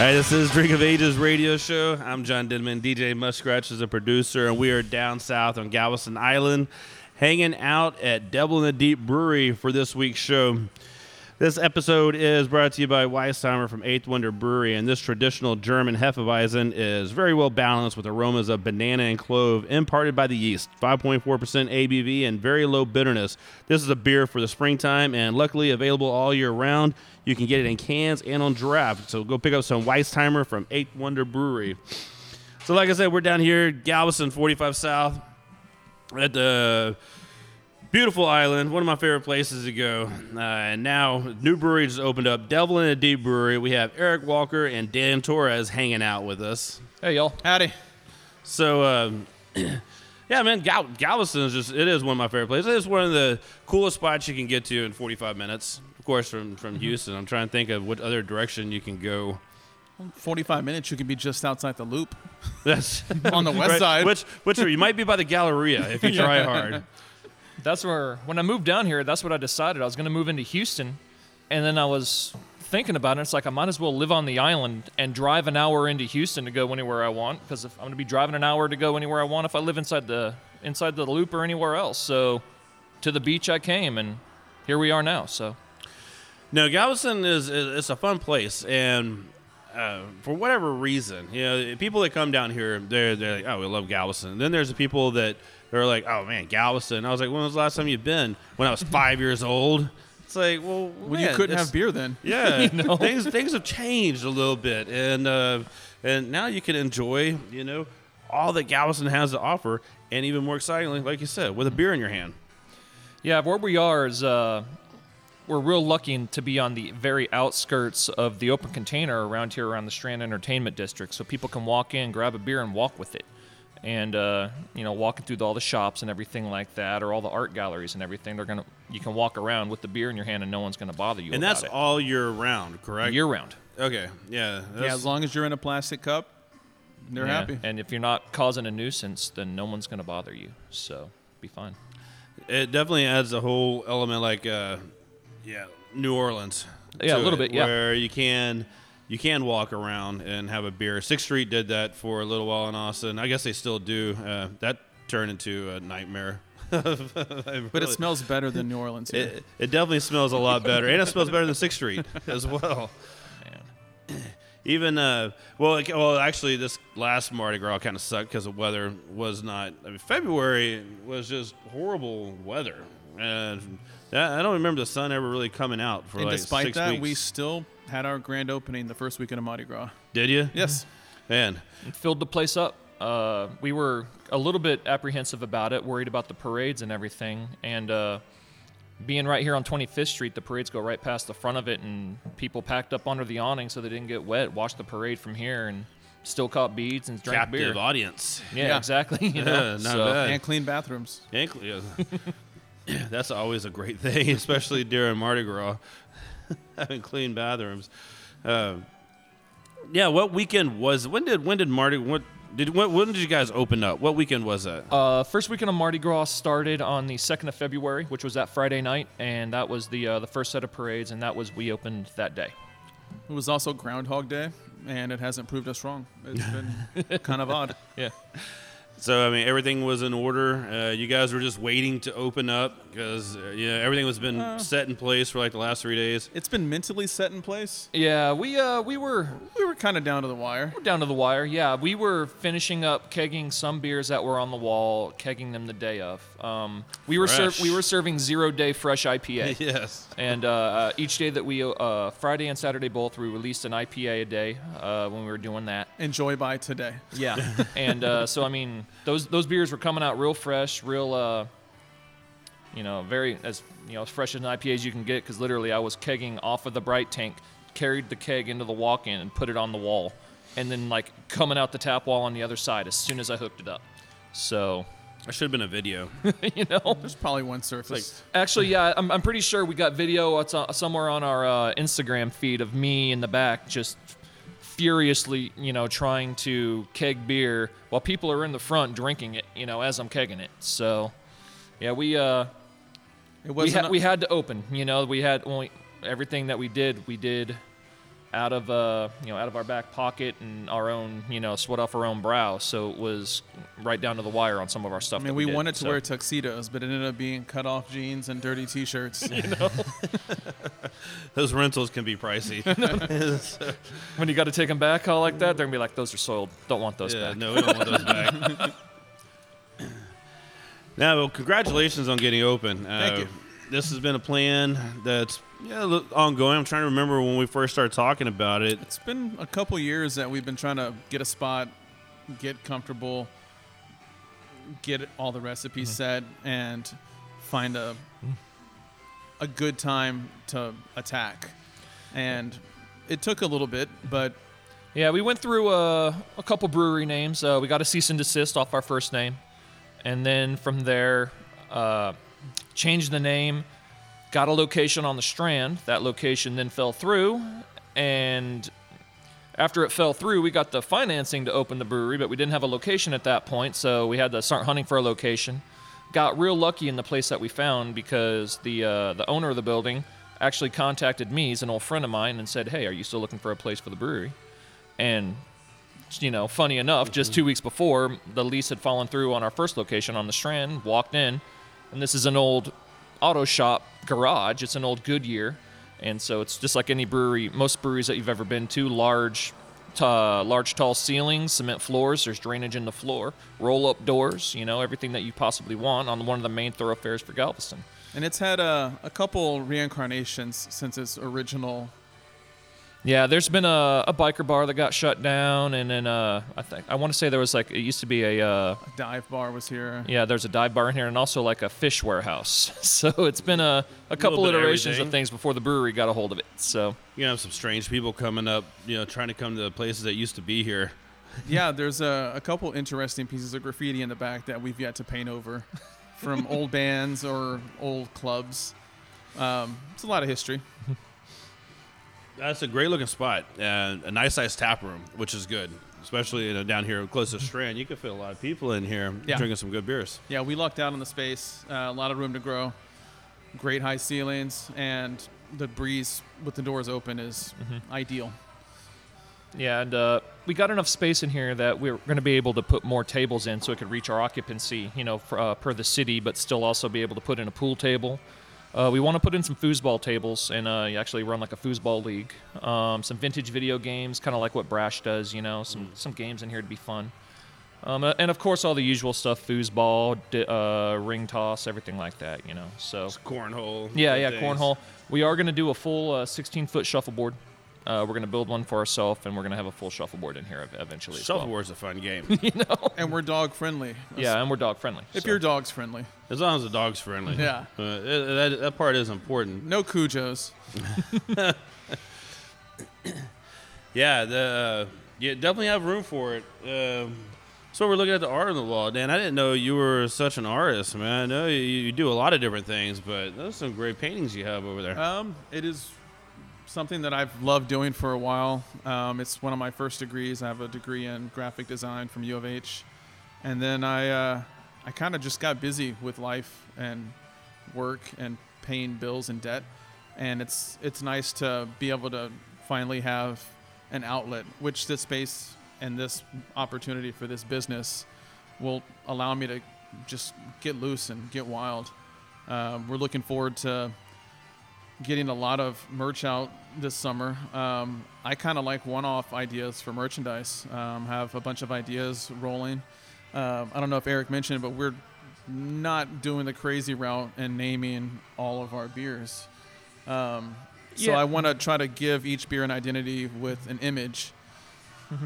Right, this is Drink of Ages radio show. I'm John Denman. DJ Muskratch is a producer, and we are down south on Galveston Island, hanging out at Devil in the Deep Brewery for this week's show. This episode is brought to you by Weissheimer from Eighth Wonder Brewery, and this traditional German Hefeweizen is very well balanced with aromas of banana and clove imparted by the yeast. 5.4% ABV and very low bitterness. This is a beer for the springtime and luckily available all year round. You can get it in cans and on draft. So go pick up some Weissheimer from Eighth Wonder Brewery. So, like I said, we're down here, Galveston 45 South, at the beautiful island, one of my favorite places to go. Uh, and now, new brewery just opened up, Devil in a Deep Brewery. We have Eric Walker and Dan Torres hanging out with us. Hey, y'all. Howdy. So, um, yeah, man, Gal- Galveston is just, it is one of my favorite places. It's one of the coolest spots you can get to in 45 minutes. Of course, from, from Houston. I'm trying to think of what other direction you can go. 45 minutes, you can be just outside the loop That's on the west right, side. Which, which are, you might be by the Galleria if you try hard. That's where, when I moved down here, that's what I decided. I was going to move into Houston. And then I was thinking about it. It's like I might as well live on the island and drive an hour into Houston to go anywhere I want. Because if I'm going to be driving an hour to go anywhere I want, if I live inside the inside the loop or anywhere else. So to the beach I came, and here we are now. So No, Galveston is, is it's a fun place, and uh, for whatever reason, you know, people that come down here, they're they're like, oh, we love Galveston. Then there's the people that are like, oh man, Galveston. I was like, when was the last time you've been? When I was five years old. It's like, well, when you couldn't have beer then. Yeah, things things have changed a little bit, and uh, and now you can enjoy, you know, all that Galveston has to offer, and even more excitingly, like you said, with a beer in your hand. Yeah, where we are is uh, we're real lucky to be on the very outskirts of the open container around here around the Strand Entertainment District, so people can walk in, grab a beer, and walk with it. And uh, you know, walking through all the shops and everything like that, or all the art galleries and everything, they're gonna you can walk around with the beer in your hand, and no one's gonna bother you. And about that's it. all year round, correct? year round. Okay, yeah, Yeah, as long as you're in a plastic cup, they're Yeah, happy. And if you're not causing a nuisance, then no one's gonna bother you. So be fine. it definitely adds a whole element like uh yeah new orleans Yeah, a little it, bit, yeah. where you can you can walk around and have a beer sixth street did that for a little while in austin i guess they still do uh, that turned into a nightmare but it smells better than New Orleans. Here. it, it definitely smells a lot better and it smells better than sixth street as well Man. even uh well like, well actually this last mardi gras kind of sucked because the weather was not i mean february was just horrible weather and that, i don't remember the sun ever really coming out for and like despite six that, weeks. we still had our grand opening the first weekend of Mardi Gras. did you Yes. man It filled the place up. Uh, we were a little bit apprehensive about it, worried about the parades and everything. And uh, being right here on 25th Street, the parades go right past the front of it, and people packed up under the awning so they didn't get wet. Watched the parade from here and still caught beads and drank captive beer. audience Yeah, Yeah. exactly. You Yeah, not so, bad. And clean bathrooms. Ankle- yeah. that's always a great thing especially during mardi gras having clean bathrooms um, yeah what weekend was when did when did mardi what did when, when did you guys open up what weekend was that Uh, first weekend of Mardi Gras started on the second of February, which was that Friday night, and that was the uh, the first set of parades, and that was we opened that day. It was also Groundhog Day, and it hasn't proved us wrong. It's been kind of odd. Yeah. So I mean, everything was in order. Uh, you guys were just waiting to open up because uh, yeah, everything was been set in place for like the last three days. It's been mentally set in place. Yeah, we uh we were We were kind of down to the wire. We're down to the wire. Yeah, we were finishing up kegging some beers that were on the wall, kegging them the day of. Um, we were ser- we were serving zero day fresh IPA. Yes. And uh, uh, each day that we, uh, Friday and Saturday both, we released an IPA a day uh, when we were doing that. Enjoy by today. Yeah. and uh, so, I mean, those those beers were coming out real fresh, real, uh, you know, very as you know as fresh as an IPA as you can get. Because literally, I was kegging off of the bright tank, carried the keg into the walk-in, and put it on the wall, and then like coming out the tap wall on the other side as soon as I hooked it up. So, I should have been a video. you know, There's probably one surface. actually, yeah, I'm, I'm pretty sure we got video it's, uh, somewhere on our uh, Instagram feed of me in the back just furiously, you know, trying to keg beer while people are in the front drinking it, you know, as I'm kegging it. So, yeah, we uh, it we, wasn't. ha- we had to open. You know, we had we, everything that we did, we did out of uh, you know out of our back pocket and our own you know sweat off our own brow. So it was right down to the wire on some of our stuff. I that mean, we, did, wanted to so. wear tuxedos, but it ended up being cut off jeans and dirty T-shirts. you know, Those rentals can be pricey. when you got to take them back all like that, they're gonna be like, "Those are soiled. Don't want those yeah, back." no, we don't want those back. now, well, congratulations on getting open. Uh, Thank you. This has been a plan that's yeah look, ongoing. I'm trying to remember when we first started talking about it. It's been a couple years that we've been trying to get a spot, get comfortable, get all the recipes Mm-hmm. set, and find a a good time to attack. And it took a little bit, but Yeah, we went through uh, a couple brewery names. Uh, we got a cease and desist off our first name, and then from there, uh, changed the name. Got a location on the Strand. That location then fell through, and after it fell through, we got the financing to open the brewery, but we didn't have a location at that point, so we had to start hunting for a location. Got real lucky in the place that we found because the uh, the owner of the building actually contacted me, he's an old friend of mine, and said, "Hey, are you still looking for a place for the brewery?" And you know, funny enough, just two weeks before, the lease had fallen through on our first location on the Strand. Walked in, and this is an old auto shop garage. It's an old Goodyear, and so it's just like any brewery, most breweries that you've ever been to. Large, t- uh, large, tall ceilings, cement floors. There's drainage in the floor, roll-up doors. You know, everything that you possibly want on one of the main thoroughfares for Galveston. and it's had a, a couple reincarnations since its original. Yeah, there's been a, a biker bar that got shut down, and then uh, I think I want to say there was like it used to be a uh, Dive bar was here. yeah, there's a dive bar in here, and also like a fish warehouse. So it's been a, a couple bit of iterations of everything. things before the brewery got a hold of it. So You have some strange people coming up, you know, trying to come to the places that used to be here. Yeah, there's a, a couple interesting pieces of graffiti in the back that we've yet to paint over from old bands or old clubs. Um, it's a lot of history. That's a great looking spot and a nice sized tap room, which is good, especially you know, down here close to Strand. You can fit a lot of people in here Yeah. drinking some good beers. Yeah, we lucked out on the space. Uh, a lot of room to grow. Great high ceilings, and the breeze with the doors open is ideal. yeah, and uh, we got enough space in here that we're going to be able to put more tables in, so it could reach our occupancy, you know, for, uh, per the city, but still also be able to put in a pool table. Uh, we want to put in some foosball tables and uh, actually run like a foosball league. Um, some vintage video games, kind of like what Brash does, you know, some some games in here to be fun. Um, uh, and of course, all the usual stuff: foosball, uh, ring toss, everything like that, you know. So Cornhole. yeah, yeah, things. cornhole. We are going to do a full uh, 16 foot shuffleboard. Uh, we're going to build one for ourselves, and we're going to have a full shuffleboard in here ev- eventually. as well. Shuffleboard's a fun game. you know. And we're dog friendly. Yeah, and we're dog friendly. If so. your dog's friendly. as long as the dog's friendly. Yeah. Uh, it- that, that part is important. No Cujos. Yeah, the uh, you definitely have room for it. Um, so we're looking at the art on the wall, Dan. I didn't know you were such an artist, man. I know you, you do a lot of different things, but those are some great paintings you have over there. Um, it is something that I've loved doing for a while. Um, it's one of my first degrees. I have a degree in graphic design from U of H, and then I uh, I kind of just got busy with life and work and paying bills and debt, and it's it's nice to be able to finally have an outlet, which this space and this opportunity for this business will allow me to just get loose and get wild. Um, we're looking forward to getting a lot of merch out this summer. Um, I kind of like one-off ideas for merchandise. Um, have a bunch of ideas rolling. Um, I don't know if Eric mentioned, but we're not doing the crazy route and naming all of our beers. Um, so Yeah. I want to try to give each beer an identity with an image.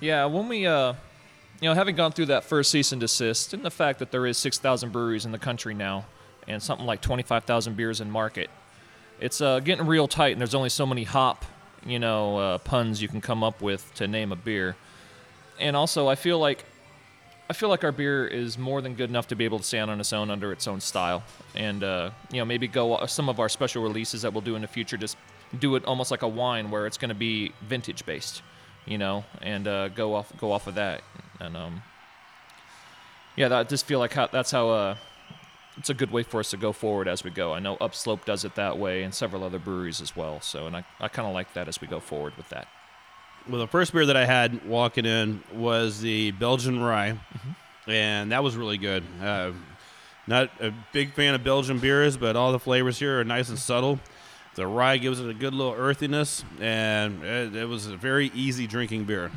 Yeah, when we, uh, you know, having gone through that first cease and desist, and the fact that there is 6,000 breweries in the country now, and something like 25,000 beers in market, it's uh, getting real tight, and there's only so many hop, you know, uh, puns you can come up with to name a beer. And also, I feel like I feel like our beer is more than good enough to be able to stand on its own under its own style, and uh, you know maybe go uh, some of our special releases that we'll do in the future. Just do it almost like a wine, where it's going to be vintage based, you know, and uh, go off go off of that. And um, yeah, that, I just feel like how, that's how uh, it's a good way for us to go forward as we go. I know Upslope does it that way, and several other breweries as well. So, and I, I kind of like that as we go forward with that. Well, the first beer that I had walking in was the Belgian Rye, and that was really good. Uh, not a big fan of Belgian beers, but all the flavors here are nice and subtle. The rye gives it a good little earthiness, and it, it was a very easy drinking beer.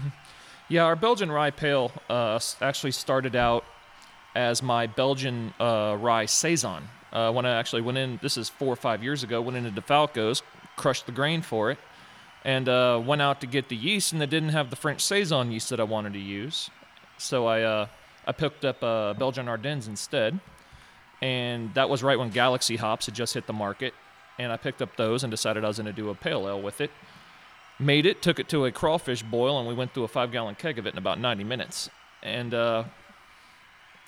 Yeah, our Belgian rye pale uh, actually started out as my Belgian uh, rye saison. Uh, when I actually went in, this is four or five years ago, went into DeFalco's, crushed the grain for it, and uh, went out to get the yeast, and they didn't have the French saison yeast that I wanted to use. So I uh, I picked up uh, Belgian Ardennes instead, and that was right when Galaxy hops had just hit the market, and I picked up those and decided I was going to do a pale ale with it made it, took it to a crawfish boil, and we went through a five gallon keg of it in about 90 minutes. And uh,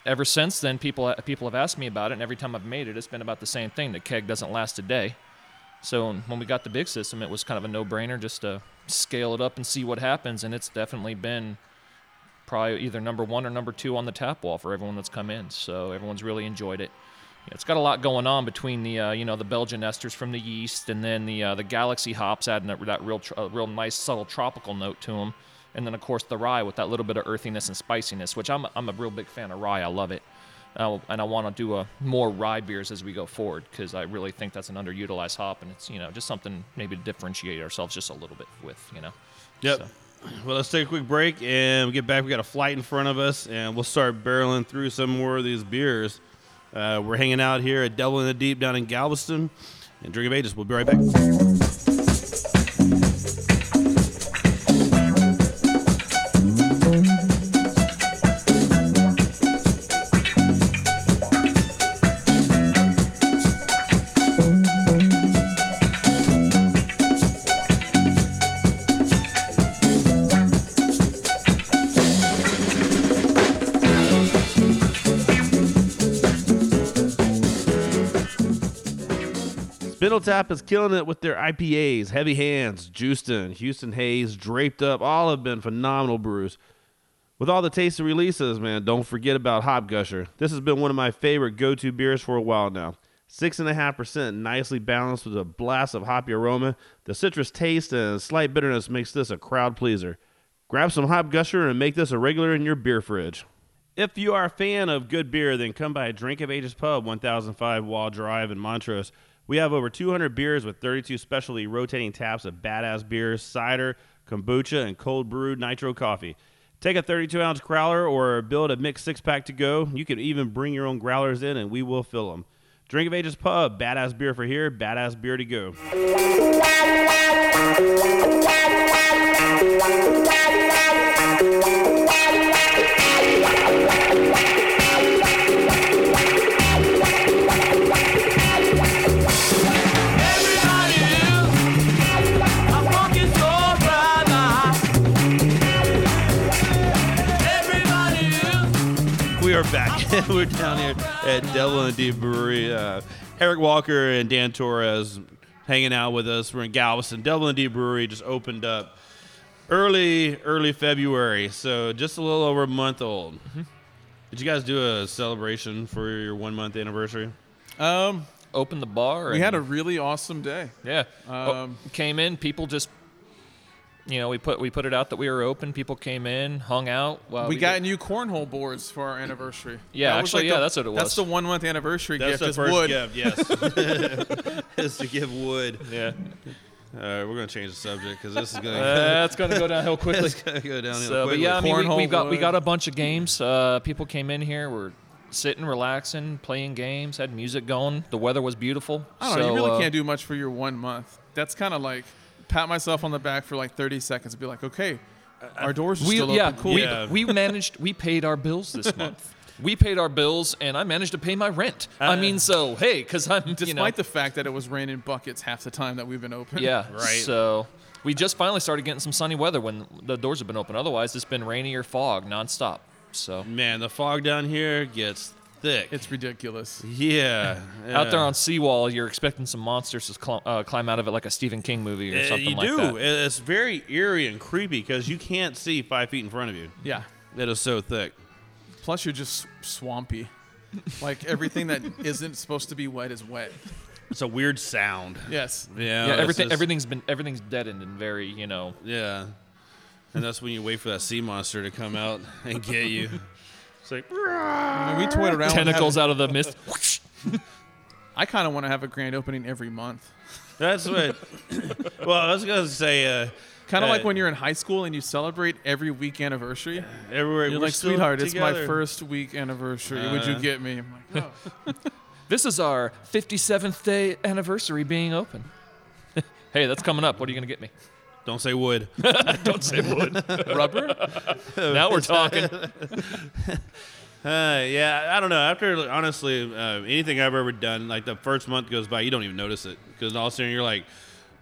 ever since then, people people have asked me about it, and every time I've made it, it's been about the same thing. The keg doesn't last a day. So when we got the big system, it was kind of a no brainer just to scale it up and see what happens. And it's definitely been probably either number one or number two on the tap wall for everyone that's come in. So everyone's really enjoyed it. It's got a lot going on between the uh, you know the Belgian esters from the yeast and then the uh, the Galaxy hops adding that, that real tr- uh, real nice subtle tropical note to them, and then of course the rye with that little bit of earthiness and spiciness, which I'm I'm a real big fan of rye. I love it, uh, and I want to do a more rye beers as we go forward because I really think that's an underutilized hop, and it's you know just something maybe to differentiate ourselves just a little bit with you know. Yep. So. Well, let's take a quick break and we get back. We got a flight in front of us, and we'll start barreling through some more of these beers. Uh, we're hanging out here at Devil in the Deep down in Galveston, and Drink of Ages. We'll be right back. Tap is killing it with their IPAs. Heavy Hands, Houston, Houston Haze, Draped Up, all have been phenomenal brews. With all the tasty releases, man, don't forget about Hop Gusher. This has been one of my favorite go-to beers for a while now. Six and a half percent, nicely balanced with a blast of hoppy aroma. The citrus taste and slight bitterness makes this a crowd pleaser. Grab some Hop Gusher and make this a regular in your beer fridge. If you are a fan of good beer, then come by Drink of Ages Pub, 1005 Waugh Drive in Montrose. We have over 200 beers with 32 specialty rotating taps of badass beers, cider, kombucha, and cold brewed nitro coffee. Take a 32 ounce growler or build a mixed six pack to go. You can even bring your own growlers in and we will fill them. Drink of Ages Pub, badass beer for here, badass beer to go. We're down here at Devil and Deep Brewery. Uh, Eric Walker and Dan Torres hanging out with us. We're in Galveston. Devil and Deep Brewery just opened up early, early February, so just a little over a month old. Mm-hmm. Did you guys do a celebration for your one month anniversary? Um, Open the bar. we and- had a really awesome day. Yeah. Oh, Um, came in, people just you know, we put we put it out that we were open. People came in, hung out. While we got did- new cornhole boards for our anniversary. Yeah, That actually, like yeah, the- that's what it was. That's the one month anniversary That's gift. the first wood. gift, yes. is to give wood. yeah. All right, we're gonna change the subject because this is gonna, That's gonna go downhill quickly. it's gonna go downhill So, but yeah, I mean, we, we got we got a bunch of games. Uh, people came in here. We're sitting, relaxing, playing games. Had music going. The weather was beautiful. I don't know. You really uh, can't do much for your one month. That's kind of like pat myself on the back for like 30 seconds and be like, okay, our doors are We still yeah, open. Cool. we, Yeah. we managed. We paid our bills this month. We paid our bills, and I managed to pay my rent. I uh. mean, so hey, because I'm Despite you know, the fact that it was raining buckets half the time that we've been open. Yeah. Right. So we just finally started getting some sunny weather when the doors have been open. Otherwise, it's been rainy or fog nonstop. So Man, the fog down here gets thick. It's ridiculous. yeah, out there on Seawall, you're expecting some monsters to cl- uh, climb out of it like a Stephen King movie or Uh, something you like do. that. It's very eerie and creepy because you can't see five feet in front of you. Yeah. It is so thick. Plus, you're just swampy. like everything that isn't supposed to be wet is wet. It's a weird sound. Yes. Yeah, yeah, it's everything just- everything's been everything's deadened and very you know. Yeah, and that's when you wait for that sea monster to come out and get you. It's like, I mean, we toyed around. with Tentacles having- out of the mist. I kind of want to have a grand opening every month. that's what. well, I was gonna say, uh, Kind of uh, like when you're in high school and you celebrate every week anniversary. everywhere. You're we're like, still sweetheart, it's my together." first week anniversary. Would you Uh. get me? I'm like, oh. This is our 57th day anniversary being open. hey, that's coming up. What are you gonna get me? Don't say wood. Don't say wood. Rubber. now we're talking. Uh, yeah, I don't know. After honestly, uh, anything I've ever done, like the first month goes by, you don't even notice it because all of a sudden you're like,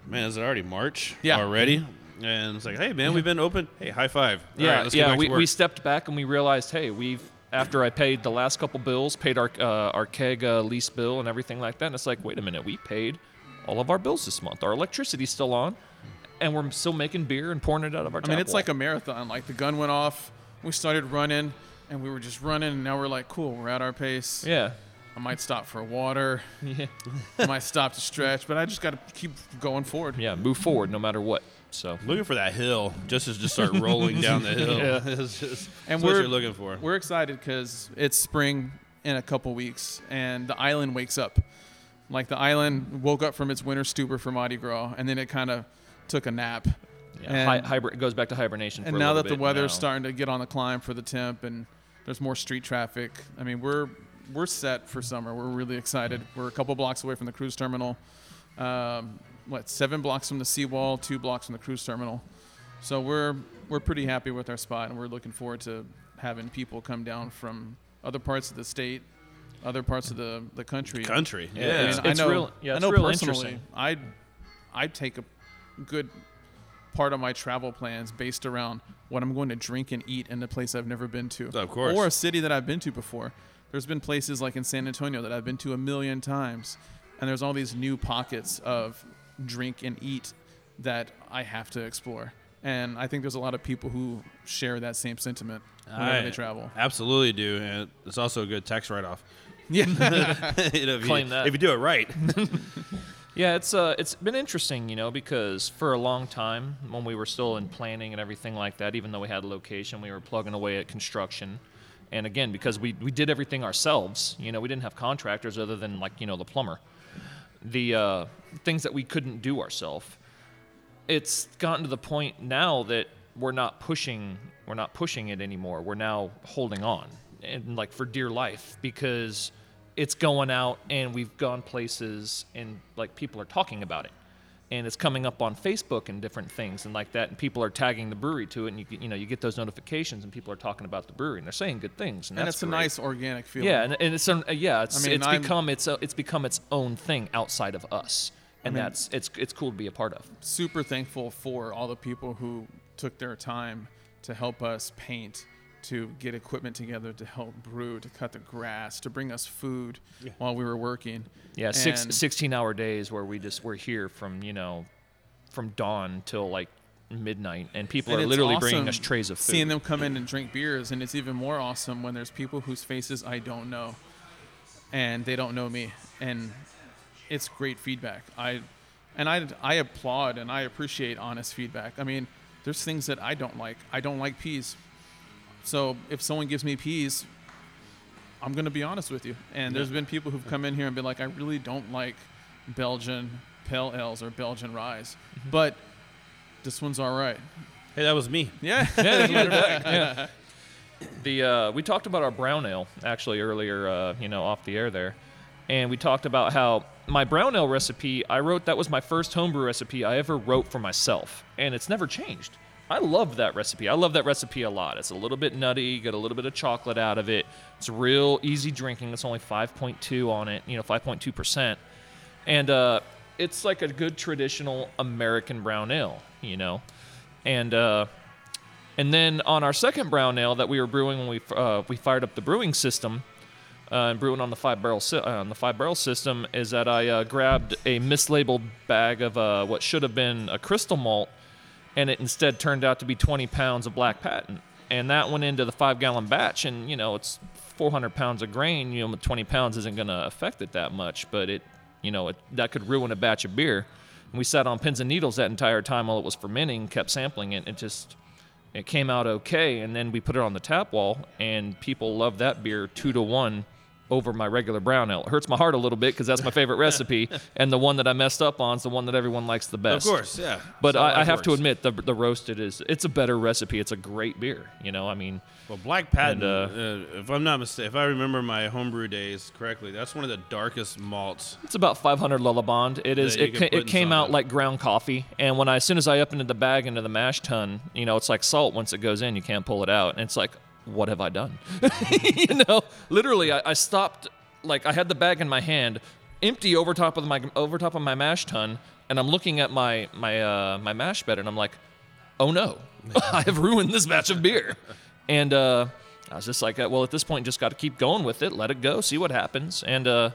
man, is it already March Yeah. already? And it's like, hey man, we've been open. Hey, high five. All Yeah, right, yeah. back We, we stepped back and we realized, hey, we've after I paid the last couple bills, paid our uh, our keg uh, lease bill and everything like that. And it's like, wait a minute, we paid all of our bills this month. Our electricity's still on, and we're still making beer and pouring it out of our. I mean, it's like a marathon. Like the gun went off, we started running, and we were just running, and now we're like, cool, we're at our pace. yeah. I might stop for water. Yeah. I might stop to stretch, but I just got to keep going forward. Yeah, move forward no matter what. So looking for that hill just to just start rolling down the hill. Yeah. it's just And what we're you're looking for. We're excited because it's spring in a couple weeks, and the island wakes up. Like the island woke up from its winter stupor for Mardi Gras, and then it kind of took a nap. yeah, And- hi- hibern- it goes back to hibernation. And for now little that the bit weather's now. starting to get on the climb for the temp, and there's more street traffic, I mean, we're we're set for summer. We're really excited. We're a couple blocks away from the cruise terminal. Um, what seven blocks from the seawall, two blocks from the cruise terminal. So we're we're pretty happy with our spot, and we're looking forward to having people come down from other parts of the state, other parts of the the country. Country. Yeah, Yeah. I, it's- mean, I know, real- yeah, I it's know real personally, interesting. I I take a good part of my travel plans based around what I'm going to drink and eat in a place I've never been to. Of course. Or a city that I've been to before. There's been places like in San Antonio that I've been to a million times, and there's all these new pockets of drink and eat that I have to explore. And I think there's a lot of people who share that same sentiment whenever I they travel. Absolutely do, and it's also a good tax write-off. Yeah. You know, if Claim you, that. if you do it right. Yeah, it's uh, it's been interesting, you know, because for a long time when we were still in planning and everything like that, even though we had a location, we were plugging away at construction. And again, because we, we did everything ourselves, you know, we didn't have contractors other than like you know the plumber, the uh, things that we couldn't do ourselves. It's gotten to the point now that we're not pushing we're not pushing it anymore. We're now holding on and like for dear life because it's going out and we've gone places and like people are talking about it and it's coming up on Facebook and different things and like that and people are tagging the brewery to it and you get- you know you get those notifications and people are talking about the brewery and they're saying good things and, and that's it's a great. nice organic feeling. yeah and, and it's an, uh, yeah it's I mean, it's I'm- become it's a, it's become its own thing outside of us and mean- that's it's it's cool to be a part of super thankful for all the people who took their time to help us paint, to get equipment together, to help brew, to cut the grass, to bring us food while we were working. Yeah, six, 16 hour days where we just we're here from you know, from dawn till like midnight, and people and are it's literally bringing us trays of food. Seeing them come in and drink beers, and it's even more awesome when there's people whose faces I don't know, and they don't know me, and it's great feedback. I, and I, I applaud and I appreciate honest feedback. I mean, there's things that I don't like. I don't like peas. So if someone gives me peas, I'm gonna be honest with you. And there's been people who've come in here and been like, I really don't like Belgian pale ales or Belgian ryes, but this one's all right. hey, that was me. Yeah. the uh, we talked about our brown ale actually earlier, uh, you know, off the air there, and we talked about how my brown ale recipe I wrote that was my first homebrew recipe I ever wrote for myself, and it's never changed. I love that recipe. I love that recipe a lot. It's a little bit nutty, get a little bit of chocolate out of it. It's real easy drinking. It's only 5.2 on it, you know, 5.2 percent, and uh, it's like a good traditional American brown ale, you know, and uh, And then on our second brown ale that we were brewing when we uh, we fired up the brewing system uh, and brewing on the five barrel si- uh, on the five barrel system is that I uh, grabbed a mislabeled bag of uh, what should have been a crystal malt, and it instead turned out to be 20 pounds of black patent, and that went into the five gallon batch, and you know it's 400 pounds of grain. You know, 20 pounds isn't going to affect it that much, but it you know it, that could ruin a batch of beer. And we sat on pins and needles that entire time while it was fermenting, kept sampling it, and it just it came out okay, and then we put it on the tap wall, and people loved that beer two to one over my regular brown ale. It hurts my heart a little bit because that's my favorite recipe, and the one that I messed up on is the one that everyone likes the best. Of course, yeah. But So I, I have to admit, the the roasted is it's a better recipe. It's a great beer. You know, I mean, Well, Black Patent, And, uh, if I'm not mistaken, if I remember my homebrew days correctly, that's one of the darkest malts. It's about 500 Lovibond. It is. It, ca- it came out something. like ground coffee, and when I, as soon as I up into the bag into the mash tun, you know, it's like salt. Once it goes in, you can't pull it out, and it's like, what have I done? you know, literally, I, I stopped. Like I had the bag in my hand, empty over top of my over top of my mash tun, and I'm looking at my my uh, my mash bed, and I'm like, oh no, I have ruined this batch of beer. And uh, I was just like, well, at this point, just got to keep going with it, let it go, see what happens. And uh,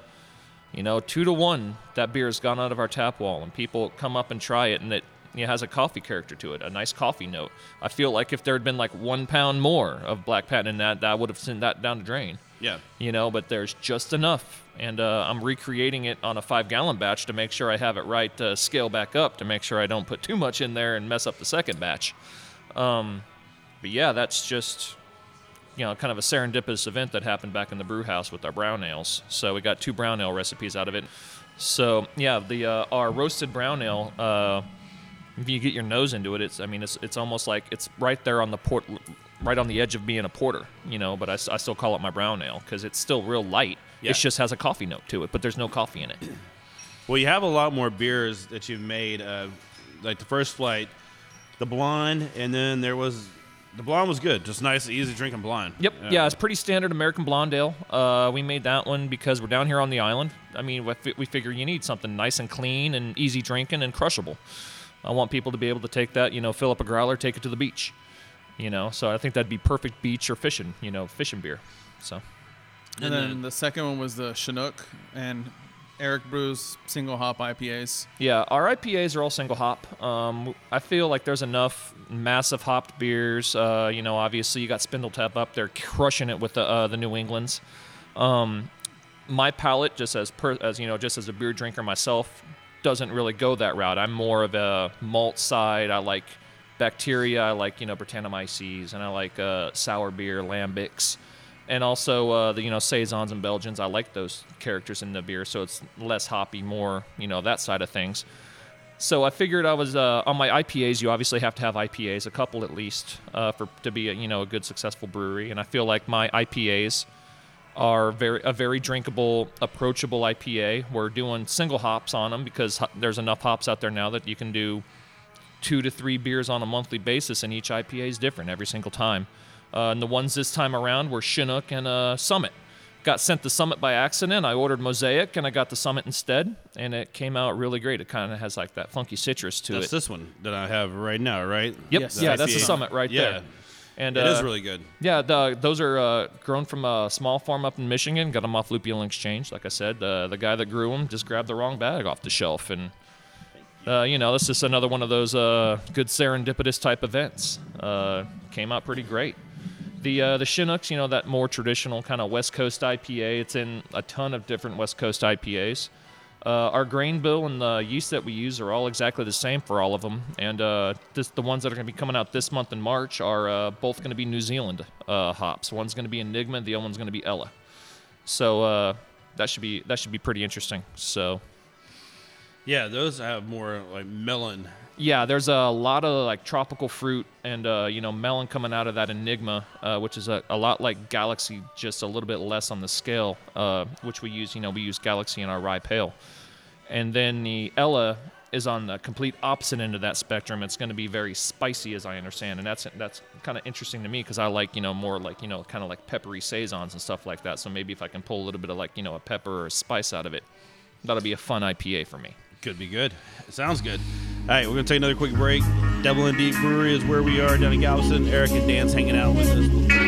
you know, two to one, that beer has gone out of our tap wall, and people come up and try it, and it, it has a coffee character to it, a nice coffee note. I feel like if there had been like one pound more of Black Patent in that, that would have sent that down the drain. Yeah. You know, but there's just enough, and uh, I'm recreating it on a five gallon batch to make sure I have it right to scale back up to make sure I don't put too much in there and mess up the second batch. Um, but yeah, that's just you know, kind of a serendipitous event that happened back in the brew house with our brown ales. So we got two brown ale recipes out of it. So yeah, the uh, our roasted brown ale. Uh, if you get your nose into it, it's I mean it's it's almost like it's right there on the port, right on the edge of being a porter, you know. But I still call it my brown ale because it's still real light. Yeah. It just has a coffee note to it, but there's no coffee in it. Well, you have a lot more beers that you've made. Uh, like the first flight, the blonde, and then there was the blonde was good, just nice, easy drinking blonde. Yep. Yeah, it's pretty standard American blonde ale. Uh, we made that one because we're down here on the island. I mean, we we figure you need something nice and clean and easy drinking and crushable. I want people to be able to take that, you know, fill up a growler, take it to the beach. You know, so I think that'd be perfect beach or fishing, you know, fishing beer. So And then the second one was the Chinook and Eric Brews single hop IPAs. Yeah, our IPAs are all single hop. Um, I feel like there's enough massive hopped beers. Uh, you know, obviously you got Spindle Tap up there crushing it with the uh, the New Englands. Um, my palate, just as per, as you know, just as a beer drinker myself, doesn't really go that route. I'm more of a malt side. I like bacteria. I like you know Brettanomyces, and I like uh, sour beer, lambics, and also uh, the you know saisons and Belgians. I like those characters in the beer, so it's less hoppy, more you know that side of things. So I figured I was uh, on my IPAs. You obviously have to have IPAs, a couple at least, uh, for to be a, you know a good successful brewery. And I feel like my IPAs are very a very drinkable, approachable IPA. We're doing single hops on them because there's enough hops out there now that you can do two to three beers on a monthly basis, and each IPA is different every single time. Uh, and the ones this time around were Chinook and uh, Summit. Got sent the Summit by accident. I ordered Mosaic, and I got the Summit instead, and it came out really great. It kind of has like that funky citrus to That's it. That's this one that I have right now, right? Yep. Yes. Yeah, that's the Summit right yeah. there. And It is uh, really good. yeah, the, those are uh, grown from a small farm up in Michigan. Got them off Lupulin Exchange. Like I said, uh, the guy that grew them just grabbed the wrong bag off the shelf, and uh, you know, that's just another one of those uh, good serendipitous type events. Uh, came out pretty great. The uh, the Chinooks, you know, that more traditional kind of West Coast IPA. It's in a ton of different West Coast IPAs. Uh, our grain bill and the yeast that we use are all exactly the same for all of them, and uh, this, the ones that are going to be coming out this month in March are uh, both going to be New Zealand uh, hops. One's going to be Enigma, the other one's going to be Ella. So uh, that should be that should be pretty interesting. So Yeah, those have more like melon. Yeah, there's a lot of like tropical fruit and uh, you know melon coming out of that Enigma, uh, which is a, a lot like Galaxy, just a little bit less on the scale, uh, which we use. You know, we use Galaxy in our rye pale, and then the Ella is on the complete opposite end of that spectrum. It's going to be very spicy, as I understand, and that's that's kind of interesting to me because I like you know more like you know kind of like peppery saisons and stuff like that. So maybe if I can pull a little bit of like you know a pepper or a spice out of it, that'll be a fun IPA for me. Could be good. It sounds good. Right, we're gonna take another quick break. Devil and Deep Brewery is where we are down in Galveston. Eric and Dan's hanging out with us.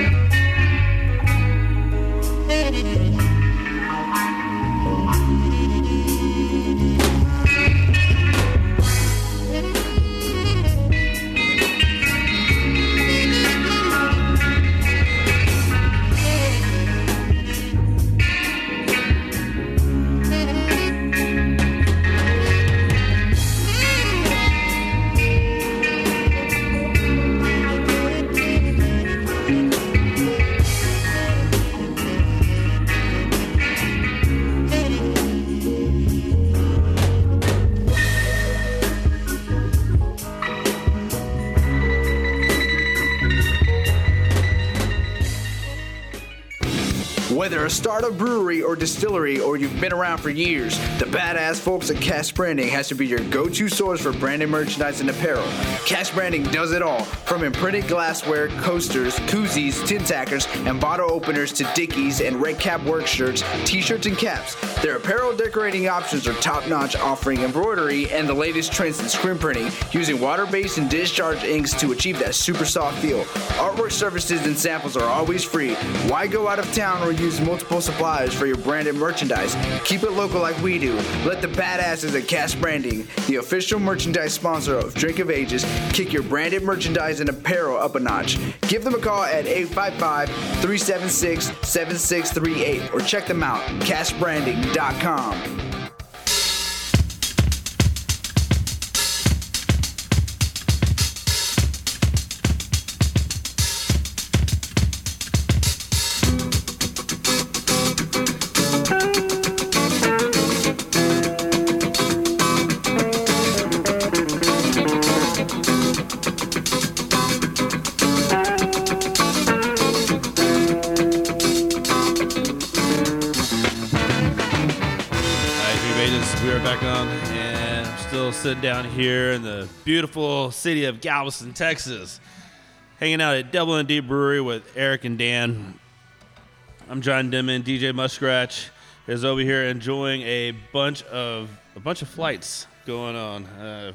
Whether a brewery or distillery or you've been around for years, the badass folks at Cash Branding has to be your go-to source for branded merchandise and apparel. Cash Branding does it all, from imprinted glassware, coasters, koozies, tin tackers, and bottle openers to dickies and Red Kap work shirts, t-shirts, and caps. Their apparel decorating options are top-notch, offering embroidery and the latest trends in screen printing, using water-based and discharge inks to achieve that super soft feel. Artwork services and samples are always free. Why go out of town or use multiple suppliers for your branded merchandise? Keep it local like we do. Let the badasses at Cash Branding, the official merchandise sponsor of Drink of Ages, kick your branded merchandise and apparel up a notch. Give them a call at 855 376 7638 or check them out, cashbranding.com. All I'm still sitting down here in the beautiful city of Galveston, Texas, hanging out at Devil and Deep Brewery with Eric and Dan. I'm John Denman. DJ Muskratch is over here enjoying a bunch of a bunch of flights going on uh,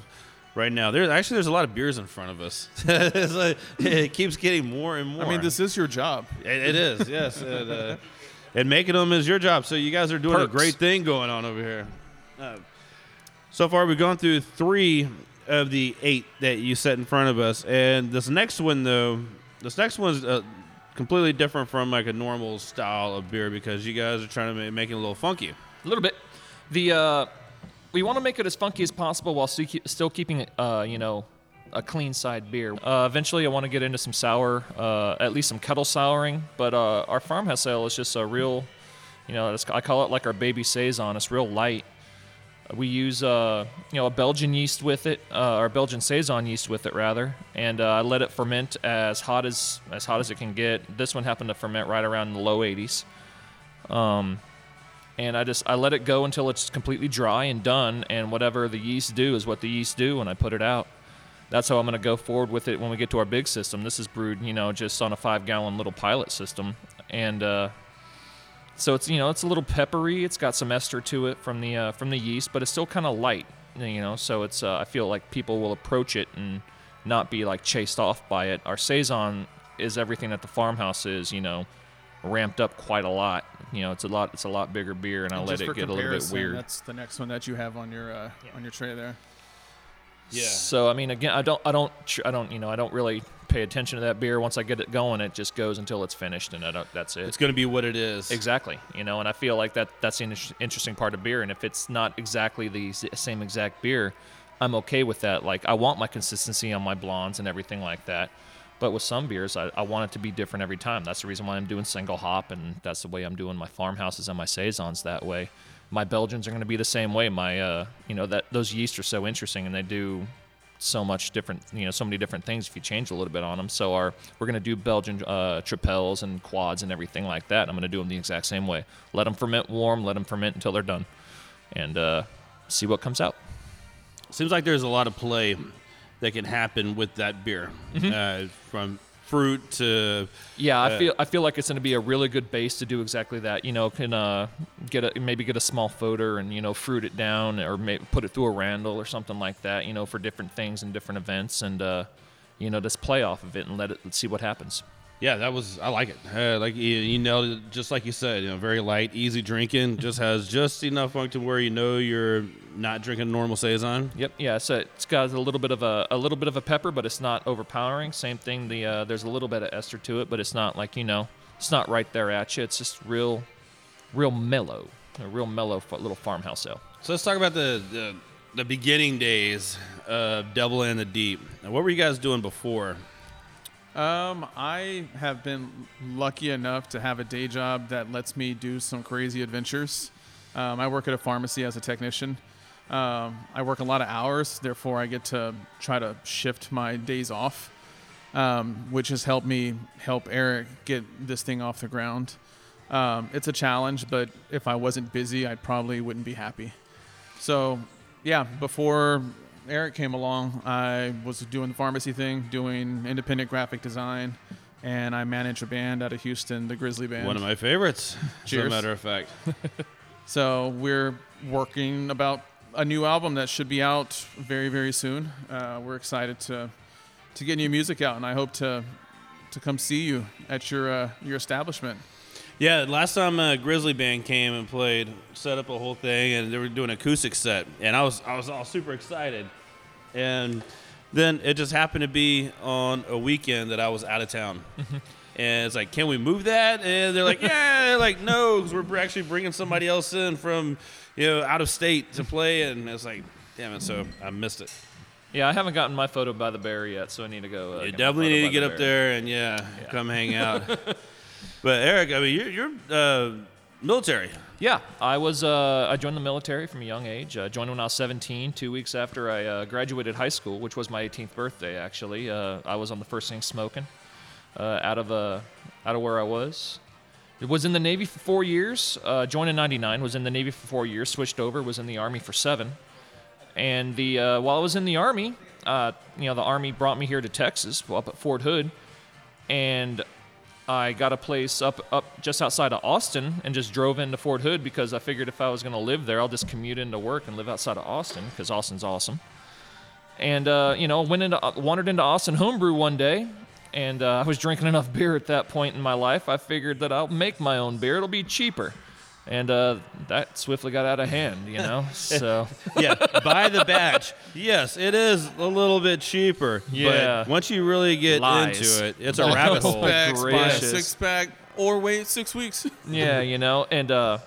right now. There's actually there's a lot of beers in front of us. Like- it keeps getting more and more. I mean, this is your job. It, it is, yes. and, uh, and making them is your job. So you guys are doing a great thing going on over here. Uh, so far, we've gone through three of the eight that you set in front of us, and this next one, though, this next one's uh, completely different from like a normal style of beer because you guys are trying to ma- make it a little funky. A little bit. The uh, we want to make it as funky as possible while still, keep, still keeping it, uh, you know, a clean side beer. Uh, eventually, I want to get into some sour, uh, at least some kettle souring. But uh, our farmhouse ale is just a real, you know, I call it like our baby saison. It's real light. We use, uh, you know, a Belgian yeast with it, uh, or Belgian saison yeast with it rather, and uh, I let it ferment as hot as as hot as it can get. This one happened to ferment right around the low 80s and I just I let it go until it's completely dry and done, and whatever the yeast do is what the yeast do, when I put it out. That's how I'm going to go forward with it when we get to our big system. This is brewed, you know, just on a five gallon little pilot system, and uh, so it's you know it's a little peppery. It's got some ester to it from the uh, from the yeast, but it's still kind of light, you know. So it's uh, I feel like people will approach it and not be like chased off by it. Our saison is everything that the farmhouse is, you know, ramped up quite a lot. You know, it's a lot. It's a lot bigger beer, and I And let it get a little bit weird. That's the next one that you have on your uh, on your tray there. Yeah. So I mean, again, I don't, I don't, I don't, you know, I don't really pay attention to that beer. Once I get it going, it just goes until it's finished, and I don't, that's it. It's going to be what it is. Exactly, you know, and I feel like that that's the in- interesting part of beer. And if it's not exactly the same exact beer, I'm okay with that. Like I want my consistency on my blondes and everything like that. But with some beers, I, I want it to be different every time. That's the reason why I'm doing single hop, and that's the way I'm doing my farmhouses and my saisons that way. My Belgians are going to be the same way. My, uh, you know, that those yeast are so interesting, and they do so much different, you know, so many different things if you change a little bit on them. So our we're gonna do Belgian uh, tripels and quads and everything like that. I'm gonna do them the exact same way. Let them ferment warm. Let them ferment until they're done, and uh, see what comes out. Seems like there's a lot of play that can happen with that beer, uh, from fruit to Yeah, I Uh, feel I feel like it's going to be a really good base to do exactly that. You know, can uh, get a maybe get a small fodder and you know fruit it down or may, put it through a randall or something like that. You know, for different things and different events, and uh, you know, just play off of it and let it let's see what happens. Yeah, that was I like it. Uh, like you, you nailed it, just like you said. You know, very light, easy drinking. Just has just enough funk to where you know you're not drinking normal saison. Yep. Yeah. So it's got a little bit of a a little bit of a pepper, but it's not overpowering. Same thing. The uh, there's a little bit of ester to it, but it's not like you know it's not right there at you. It's just real, real mellow. A real mellow little farmhouse ale. So let's talk about the the, the beginning days of Devil in the Deep. Now, what were you guys doing before? Um, I have been lucky enough to have a day job that lets me do some crazy adventures. Um, I work at a pharmacy as a technician. Um, I work a lot of hours, therefore I get to try to shift my days off, um, which has helped me help Eric get this thing off the ground. Um, it's a challenge, but if I wasn't busy, I probably wouldn't be happy. So, yeah, before Eric came along, I was doing the pharmacy thing, doing independent graphic design, and I managed a band out of Houston, the Grizzly Band. One of my favorites, Cheers. as a matter of fact. So we're working about a new album that should be out very, very soon. Uh, we're excited to to get new music out, and I hope to to come see you at your uh, your establishment. Yeah, last time uh, Grizzly Band came and played, set up a whole thing, and they were doing an acoustic set, and I was I was all super excited, and then it just happened to be on a weekend that I was out of town, and it's like, can we move that? And they're like, yeah, like no, because we're actually bringing somebody else in from you know out of state to play, and it's like, damn it, so I missed it. Yeah, I haven't gotten my photo by the bear yet, so I need to go. Uh, You definitely need to get the up there and yeah, come hang out. but Eric, I mean, you're, you're uh, military. Yeah, I was. Uh, I joined the military from a young age. I joined when I was 17, two weeks after I uh, graduated high school, which was my 18th birthday. Actually, uh, I was on the first thing smoking uh, out of uh, out of where I was. It was in the Navy for four years. Uh, joined in '99. Was in the Navy for four years. Switched over. Was in the Army for seven. And the uh, while I was in the Army, uh, you know, the Army brought me here to Texas, up at Fort Hood, and I got a place up up just outside of Austin and just drove into Fort Hood because I figured if I was going to live there, I'll just commute into work and live outside of Austin because Austin's awesome. And uh, you know, went into wandered into Austin Homebrew one day, and uh, I was drinking enough beer at that point in my life. I figured that I'll make my own beer; it'll be cheaper. And uh, that swiftly got out of hand, you know. So yeah, buy the batch. Yes, it is a little bit cheaper. Yeah. But once you really get Lies. into it, it's a rabbit hole. Packs, buy a six pack, or wait six weeks. yeah, you know, and uh,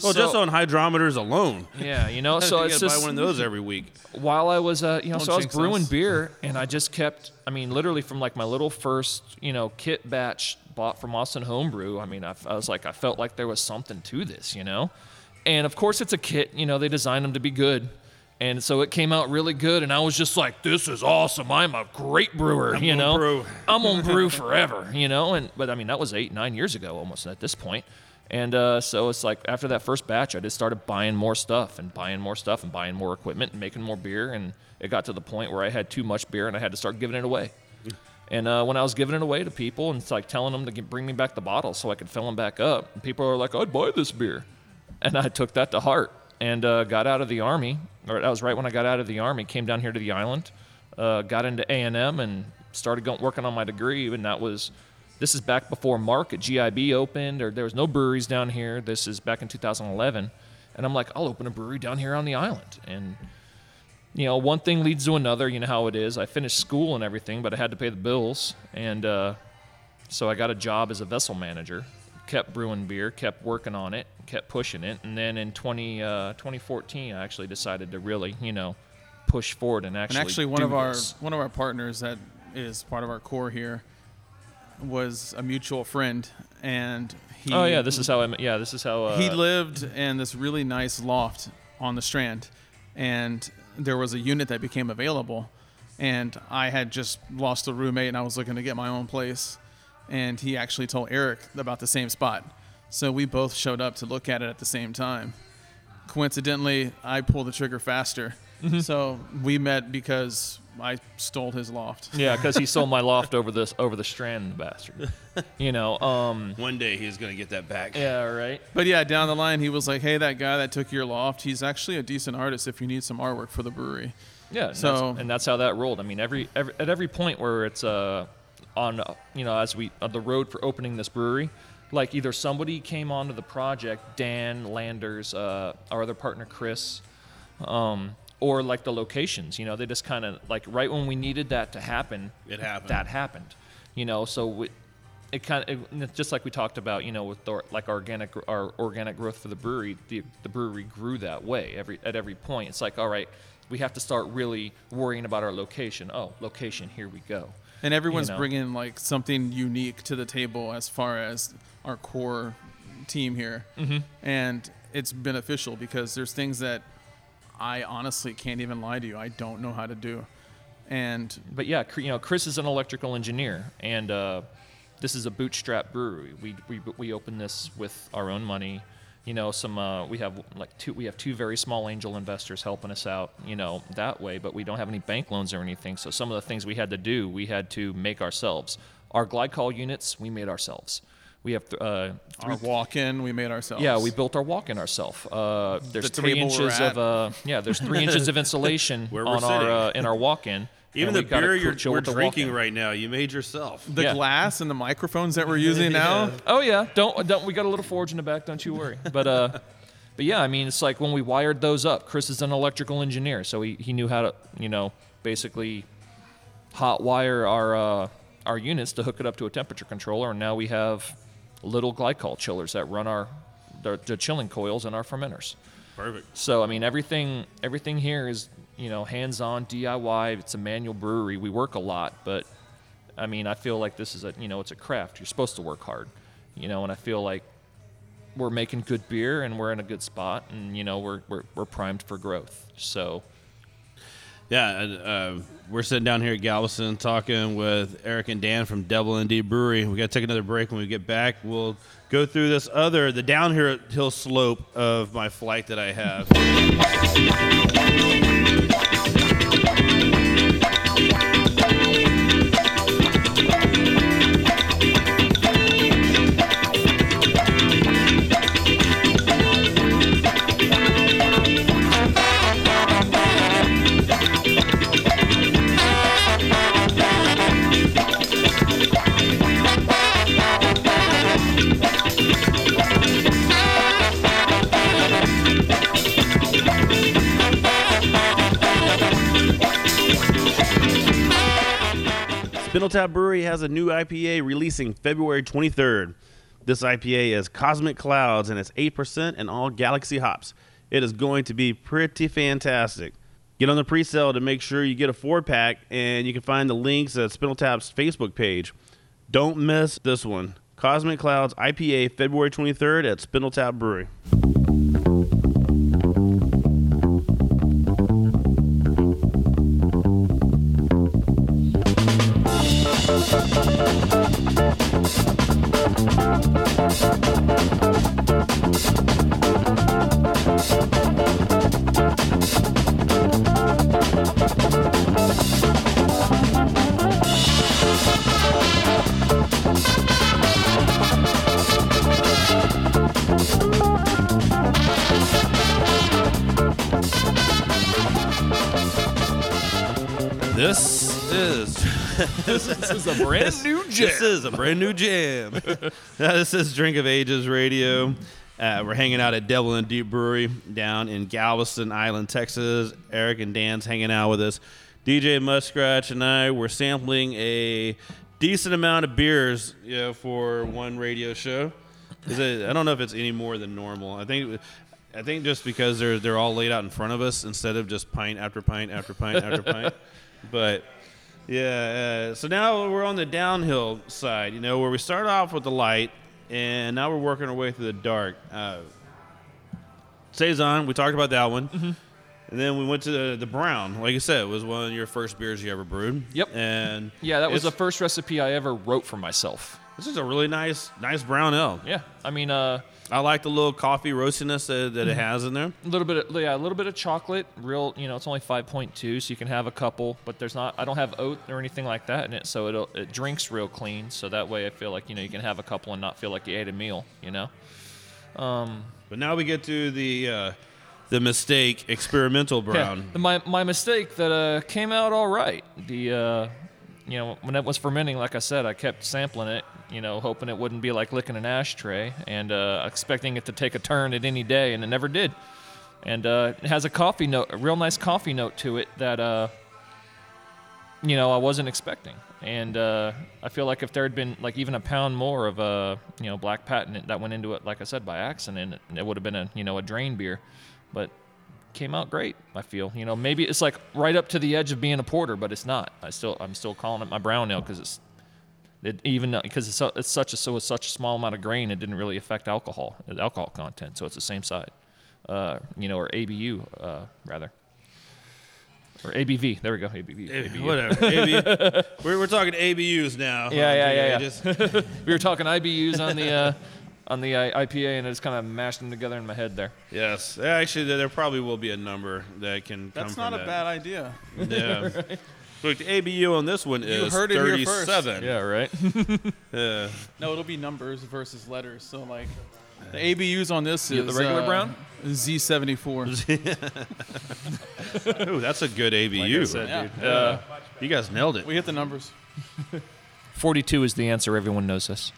Well, so- just on hydrometers alone. yeah, you know, So so you it's gotta just buy one of those every week. while I was, uh, you know, Don't so I was brewing us. beer, and I just kept, I mean, literally from like my little first, you know, kit batch bought from Austin Homebrew. I mean, I, I was like, I felt like there was something to this, you know, and of course it's a kit. You know, they designed them to be good. And so it came out really good, and I was just like, "This is awesome! I'm a great brewer, you gonna know. brew." I'm gonna brew forever, you know." And but I mean, that was eight, nine years ago, almost at this point. And uh, so it's like after that first batch, I just started buying more stuff and buying more stuff and buying more equipment and making more beer. And it got to the point where I had too much beer and I had to start giving it away. And uh, when I was giving it away to people and it's like telling them to get, bring me back the bottles so I could fill them back up, and people are like, "I'd buy this beer," and I took that to heart and uh, got out of the army. Or that was right when I got out of the army. Came down here to the island, uh, got into A and M, and started going, working on my degree. And that was this is back before Mark at GIB opened, or there was no breweries down here. This is back in 2011, and I'm like, I'll open a brewery down here on the island, and you know, one thing leads to another. You know how it is. I finished school and everything, but I had to pay the bills, and uh, so I got a job as a vessel manager. Kept brewing beer, kept working on it, kept pushing it, and then in 20, uh, 2014, I actually decided to really, you know, push forward and actually. and actually, one of our one of our partners that is part of our core here was a mutual friend, and he. Oh yeah, this is how I. Yeah, this is how. Uh, he lived in this really nice loft on the Strand, and there was a unit that became available, and I had just lost a roommate, and I was looking to get my own place, and he actually told Eric about the same spot, so we both showed up to look at it at the same time. Coincidentally, I pulled the trigger faster, mm-hmm. so we met because I stole his loft. Yeah, because he sold my loft over this over the strand, the bastard. You know. Um. One day he's gonna get that back. Yeah. Right. But yeah, down the line, he was like, "Hey, that guy that took your loft, he's actually a decent artist. If you need some artwork for the brewery." Yeah. and So- that's, and that's how that rolled. I mean, every, every at every point where it's uh on uh, you know as we on the road for opening this brewery, like either somebody came onto the project, Dan Landers, uh, our other partner Chris, um, or like the locations. You know, they just kind of like right when we needed that to happen, It happened. That happened. You know, so we, it kind of just like we talked about. You know, with the, like organic our organic growth for the brewery, the the brewery grew that way every at every point. It's like all right. We have to start really worrying about our location. Oh, location, here we go. And everyone's know. bringing like something unique to the table as far as our core team here, mm-hmm. and it's beneficial because there's things that I honestly can't even lie to you. I don't know how to do, and but yeah, you know, Chris is an electrical engineer, and uh, this is a bootstrap brewery. We we we opened this with our own money. You know, some uh, we have like two we have two very small angel investors helping us out. You know that way, but we don't have any bank loans or anything. So some of the things we had to do, we had to make ourselves. Our glycol units, we made ourselves. We have uh, three our walk-in we made ourselves. yeah, we built our walk-in ourselves. Uh, there's The three inches of uh, yeah, there's three inches of insulation on our uh, in our walk-in. Even the beer you're, we're drinking right now, you made yourself. the yeah. glass and the microphones that we're using now. Oh yeah, don't don't we got a little forge in the back? Don't you worry. But uh, but yeah, I mean it's like when we wired those up. Chris is an electrical engineer, so he, he knew how to you know basically hot wire our uh, our units to hook it up to a temperature controller, and now we have little glycol chillers that run our the, the chilling coils in our fermenters. Perfect. So I mean everything everything here is you know hands-on DIY. It's a manual brewery. We work a lot, but I mean I feel like this is a you know it's a craft. You're supposed to work hard, you know, and I feel like we're making good beer and we're in a good spot and you know we're we're, we're primed for growth. So Yeah, uh, we're sitting down here at Galveston talking with Eric and Dan from Devil and Deep Brewery. We got to take another break. When we get back, we'll go through this other, the downhill slope of my flight that I have. Spindletap Brewery has a new IPA releasing February 23rd. This IPA is Cosmic Clouds and it's 8% and all Galaxy hops. It is going to be pretty fantastic. Get on the pre-sale to make sure you get a four pack, and you can find the links at Spindletap's Facebook page. Don't miss this one. Cosmic Clouds IPA, February 23rd at Spindletap Brewery. This this is a brand new jam. This is a brand new jam. This is Drink of Ages Radio. Uh, we're hanging out at Devil and Deep Brewery down in Galveston Island, Texas. Eric and Dan's hanging out with us. DJ Muskrat and I were sampling a decent amount of beers, you know, for one radio show. Is it, I don't know if it's any more than normal. I think, I think just because they're they're all laid out in front of us instead of just pint after pint after pint after pint. But yeah, uh, so now we're on the downhill side, you know, where we start off with the light, and now we're working our way through the dark. Uh, Saison, we talked about that one. Mm-hmm. And then we went to the, the brown. Like I said, it was one of your first beers you ever brewed. Yep. And Yeah, that was the first recipe I ever wrote for myself. This is a really nice, nice brown ale. Yeah, I mean, uh, I like the little coffee roastiness that, that it Mm-hmm. has in there. a little bit, of, yeah, a little bit of chocolate. Real, you know, it's only 5.2, so you can have a couple. But there's not, I don't have oat or anything like that in it, so it it drinks real clean. So that way, I feel like you know you can have a couple and not feel like you ate a meal. You know. But now we get to the uh, the mistake experimental brown. Yeah, my my mistake that uh, came out all right. The uh, you know when it was fermenting, like I said, I kept sampling it. You know, hoping it wouldn't be like licking an ashtray, and uh, expecting it to take a turn at any day, and it never did. And uh, it has a coffee note, a real nice coffee note to it that uh, you know I wasn't expecting. And uh, I feel like if there had been like even a pound more of uh, you know black patent that went into it, like I said, by accident, it would have been a you know a drain beer. But came out great. I feel you know maybe it's like right up to the edge of being a porter, but it's not. I still I'm still calling it my brown ale because it's it even because it's, it's such a so it's such a small amount of grain, it didn't really affect alcohol alcohol content, so it's the same side, uh, you know, or ABU uh, rather. Or ABV. There we go. ABV. ABU. Whatever. AB, we're, we're talking ABUs now. Yeah, yeah, yeah, yeah. Just- We were talking IBUs on the uh, on the I- IPA, and I just kind of mashed them together in my head there. yes. Actually, there, there probably will be a number that can come That's from not a that. bad idea. Yeah. Look, the ABU on this one is heard it here first. 37. Yeah, right. Yeah. No, it'll be numbers versus letters. So like, the ABUs on this Yeah, is the regular uh, brown? Z74. Ooh, that's a good ABU. Like I said, Yeah. dude. Uh, You guys nailed it. we hit the numbers. 42 is the answer. Everyone knows this.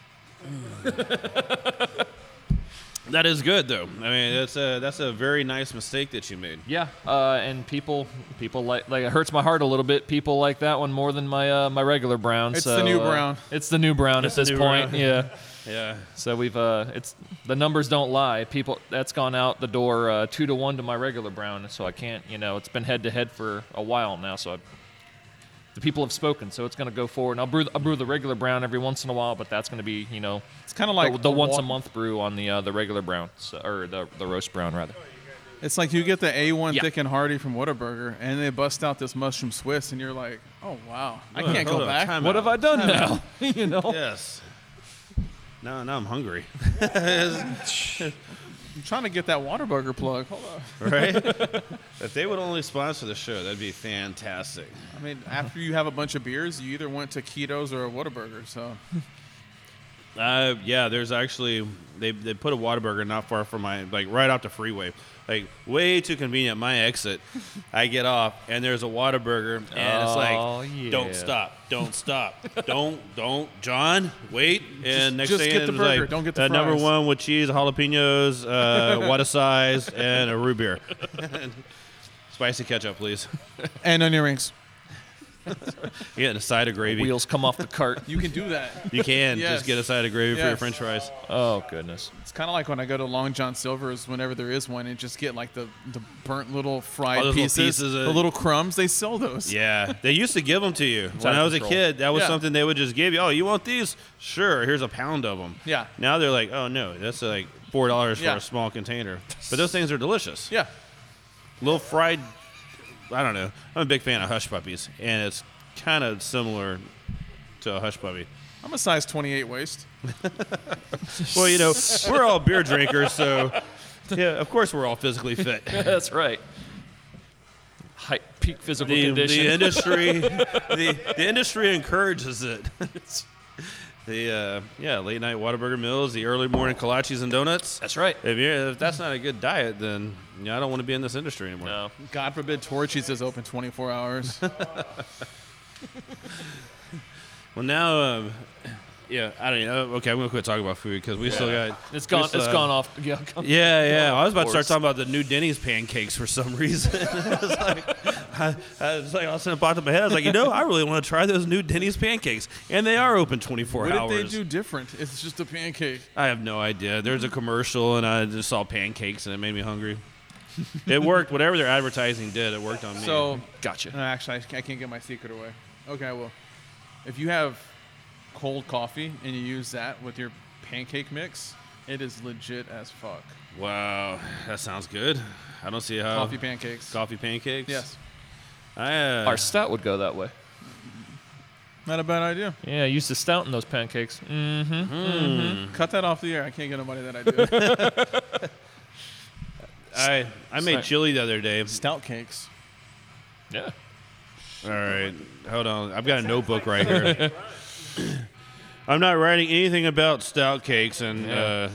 That is good, though. I mean, that's a that's a very nice mistake that you made. Yeah, uh, and people people like like it hurts my heart a little bit. People like that one more than my uh, my regular brown. It's so, the new uh, brown. It's the new brown It's at this point. brown. Yeah. Yeah. So we've uh, it's the numbers don't lie. People that's gone out the door uh, two to one to my regular brown. So I can't, you know, it's been head to head for a while now. So I, the people have spoken. So it's going to go forward. And I'll brew I'll brew the regular brown every once in a while, but that's going to be, you know, It's kind of like the, the once wa- a month brew on the uh, the regular brown so, or the the roast brown rather. It's like you get the A1 Yeah. thick and hearty from Whataburger, and they bust out this mushroom Swiss, and you're like, oh wow, I Hold can't hold go back. time What out. have I done now? you know. Yes. Now, now I'm hungry. I'm trying to get that Whataburger plug. Hold on. right? if they would only sponsor the show, that'd be fantastic. I mean, after you have a bunch of beers, you either went to Ketos or a Whataburger. So Uh, yeah, there's actually they they put a Whataburger not far from my like right off the freeway, like way too convenient. My exit, I get off and there's a Whataburger and it's Oh, like, yeah. don't stop, don't stop, don't don't John wait. And next just thing get the burger, like, don't get the uh, number one with cheese, jalapenos, uh, water size, and a root beer. Spicy ketchup, please. and onion rings. You get a side of gravy. Wheels come off the cart. You can do that. You can Yes. just get a side of gravy for your Yes. French fries. Oh goodness. It's kind of like when I go to Long John Silver's whenever there is one, and just get like the, the burnt little fried Oh, those little pieces, pieces of- the little crumbs. They sell those. Yeah, they used to give them to you when out I of was a control. kid. That was Yeah. something they would just give you. Oh, you want these? Sure. Here's a pound of them. Yeah. Now they're like, oh no, that's like four dollars Yeah. for a small container. But those things are delicious. Yeah. Little fried. I don't know. I'm a big fan of hush puppies, and it's kind of similar to a hush puppy. I'm a size 28 waist. Well, you know, we're all beer drinkers, so yeah, of course we're all physically fit. That's right. High peak physical the, condition. the industry the, the industry encourages it. It's- the uh, yeah late night Whataburger meals, the early morning kolaches and donuts. That's right. If you're if that's not a good diet, then yeah, I don't want to be in this industry anymore. No. God forbid Torchy's is open 24 hours. Well, now, um, yeah, I don't know. Okay, I'm gonna quit talking about food because we still got It's gone. we still It's have- gone off. Yeah. gone- Yeah, yeah. I was about to start course. talking about the new Denny's pancakes for some reason. it's like, I, I was like, all of a sudden it popped in my head. I was like, you know, I really want to try those new Denny's pancakes, and they are open 24 what hours. did they do different? It's just a pancake. I have no idea. There's a commercial, and I just saw pancakes, and it made me hungry. it worked. Whatever their advertising did, it worked on me. So, Gotcha. no, actually, I, I can't get my secret away. Okay, well, if you have cold coffee and you use that with your pancake mix, it is legit as fuck. wow, that sounds good. I don't see how Coffee pancakes. coffee pancakes. Yes. I, uh, Our stout would go that way. Not a bad idea. Yeah, I used the stout in those pancakes. Mm-hmm. Cut that off the air. I can't get nobody that idea. I I made Sorry. chili the other day. Stout cakes. Yeah. All right, hold on. I've got a notebook right here. I'm not writing anything about stout cakes and uh,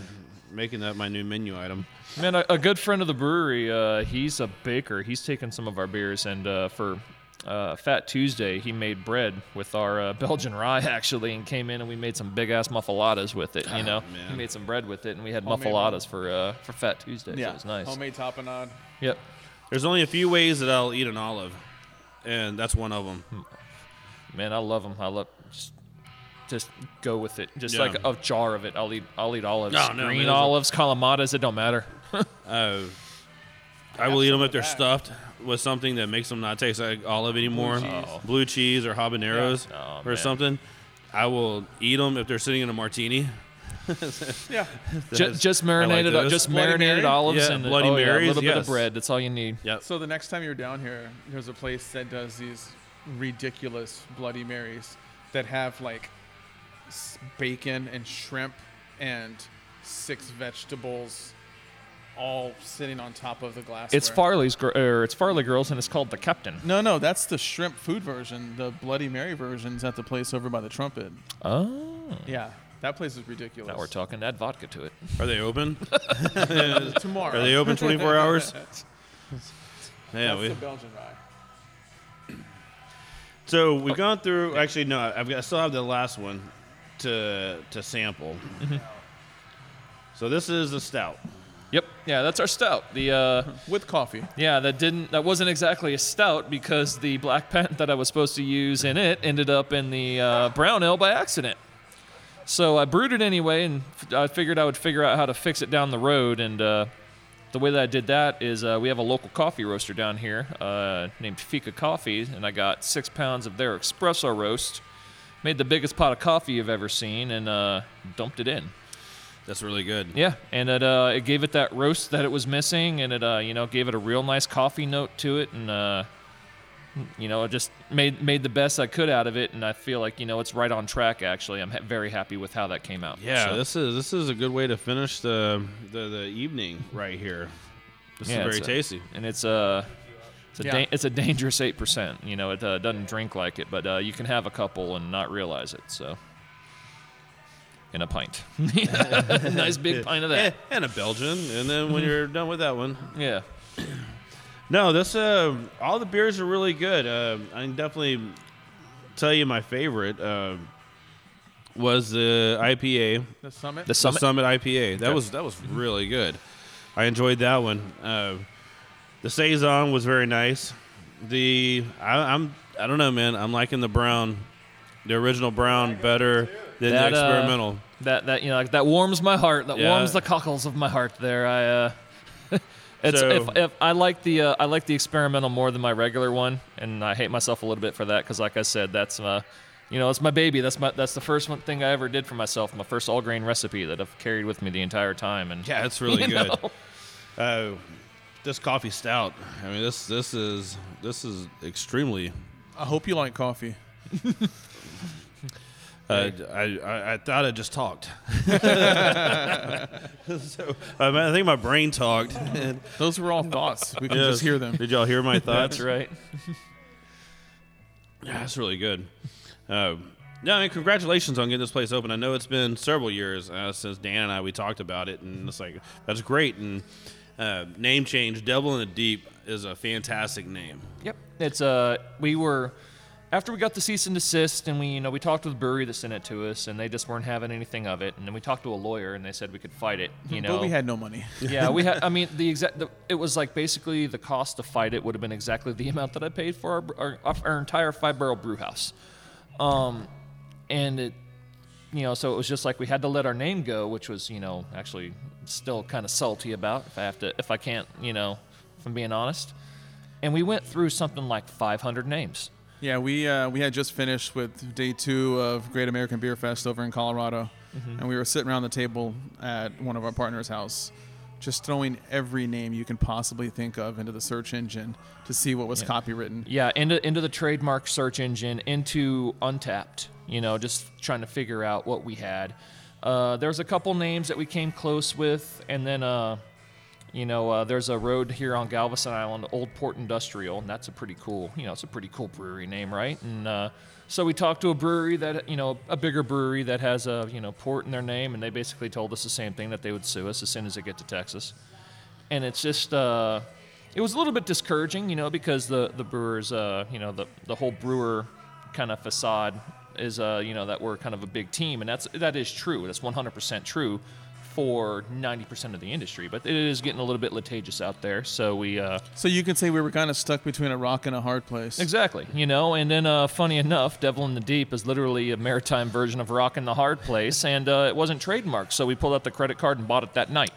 making that my new menu item. Man, a, a good friend of the brewery, uh, he's a baker. He's taken some of our beers, and uh, for uh, Fat Tuesday, he made bread with our uh, Belgian rye, actually, and came in and we made some big ass muffaladas with it. You know, man. he made some bread with it, and we had Homemade muffaladas for uh, for Fat Tuesday. so Yeah. it was nice. Homemade tapenade. Yep. There's only a few ways that I'll eat an olive, and that's one of them. Man, I love them. I love just just go with it. Just Yeah. like a jar of it. I'll eat. I'll eat olives. No, no, Green man, those olives, calamatas. It don't matter. Uh, I will eat them if they're stuffed with something that makes them not taste like olive anymore. Blue cheese, or habaneros Oh, or man. something. I will eat them if they're sitting in a martini. Yeah. Just, just I like marinated, those. just Bloody marinated Mary? olives Yeah, and Bloody oh, yeah, a Marys, little bit yes. of bread. That's all you need. Yep. So the next time you're down here, there's a place that does these ridiculous Bloody Marys that have like s- bacon and shrimp and six vegetables all sitting on top of the glass. It's Farley's, gr- or it's Farley Girls, and it's called the Captain. No, no, that's the shrimp food version. The Bloody Mary version's at the place over by the Trumpet. Oh, Yeah, that place is ridiculous. now we're talking. Add vodka to it. Are they open? tomorrow. Are they open 24 hours? Yeah, That's we, the Belgian rye. so we've gone through. Actually, no, I've got, I still have the last one to to sample. So this is a stout. Yep. Yeah, that's our stout. The uh, with coffee. yeah, that didn't that wasn't exactly a stout because the black patent that I was supposed to use in it ended up in the uh, brown ale by accident. So I brewed it anyway, and f- I figured I would figure out how to fix it down the road. And uh, the way that I did that is uh, we have a local coffee roaster down here uh, named Fika Coffee, and I got six pounds of their espresso roast. Made the biggest pot of coffee you've ever seen, and uh, dumped it in. That's really good. Yeah, and it uh, it gave it that roast that it was missing, and it uh, you know gave it a real nice coffee note to it, and uh, you know it just made made the best I could out of it, and I feel like you know it's right on track. Actually, I'm ha- very happy with how that came out. Yeah, So, this is this is a good way to finish the the, the evening right here. This yeah, is very it's a- tasty. and it's a it's a Yeah. da- it's a dangerous eight percent. You know, it uh, doesn't drink like it, but uh, you can have a couple and not realize it. So. In a pint, nice big pint of that. and a Belgian, and then when you're done with that one, Yeah, no, this uh, all the beers are really good. Uh, I can definitely tell you my favorite uh, was the IPA, The summit. the the summit. Summit IPA. That Okay. was that was really good. I enjoyed that one. The saison was very nice. The I, I'm I don't know, man. I'm liking the brown, the original brown better than That, the uh, experimental. That that you know like, that warms my heart. That Yeah. warms the cockles of my heart. There, I. Uh, it's So- if, if I like the uh, I like the experimental more than my regular one, and I hate myself a little bit for that because, like I said, that's uh, you know, it's my baby. That's my that's the first one thing I ever did for myself. My first all grain recipe that I've carried with me the entire time. And Yeah, it's really good. Uh, this coffee stout. I mean, this this is this is extremely. I hope you like coffee. Uh, I, I I thought I just talked. so I, mean, I think my brain talked. And, Those were all thoughts. We can Yes. just hear them. Did y'all hear my thoughts? That's right. Yeah, that's really good. Uh, no, I mean, congratulations on getting this place open. I know it's been several years uh, since Dan and I we talked about it, and it's like that's great. And uh, name change, Devil in the Deep, is a fantastic name. Yep. It's uh we were after we got the cease and desist and we you know we talked to the brewery that sent it to us and they just weren't having anything of it and then we talked to a lawyer and they said we could fight it you know But we had no money. yeah we had I mean the exact the, it was like basically the cost to fight it would have been exactly the amount that I paid for our our, our entire five barrel brew house um and it you know so it was just like we had to let our name go which was you know actually still kind of salty about if I have to if I can't you know if I'm being honest and we went through something like 500 names. Yeah, we uh, we had just finished with day two of Great American Beer Fest over in Colorado, and we were sitting around the table at one of our partners' house, just throwing every name you can possibly think of into the search engine to see what was copywritten. Yeah, into into the trademark search engine, into Untappd. You know, just trying to figure out what we had. Uh, there's a couple names that we came close with, and then uh, you know, uh, there's a road here on Galveston Island, Old Port Industrial, and that's a pretty cool. You know, it's a pretty cool brewery name, right? And uh, so we talked to a brewery that you know, a bigger brewery that has a you know port in their name, and they basically told us the same thing that they would sue us as soon as they get to Texas. And it's just. Uh, it was a little bit discouraging, you know, because the the brewers, uh, you know, the the whole brewer kind of facade is, uh, you know, that we're kind of a big team, and that's that is true. That's 100% true for 90% of the industry, but it is getting a little bit litigious out there. So we, uh, So you can say we were kind of stuck between a rock and a hard place. exactly, you know, and then uh, funny enough, Devil in the Deep is literally a maritime version of Rock in the Hard Place, and uh, it wasn't trademarked, so we pulled out the credit card and bought it that night.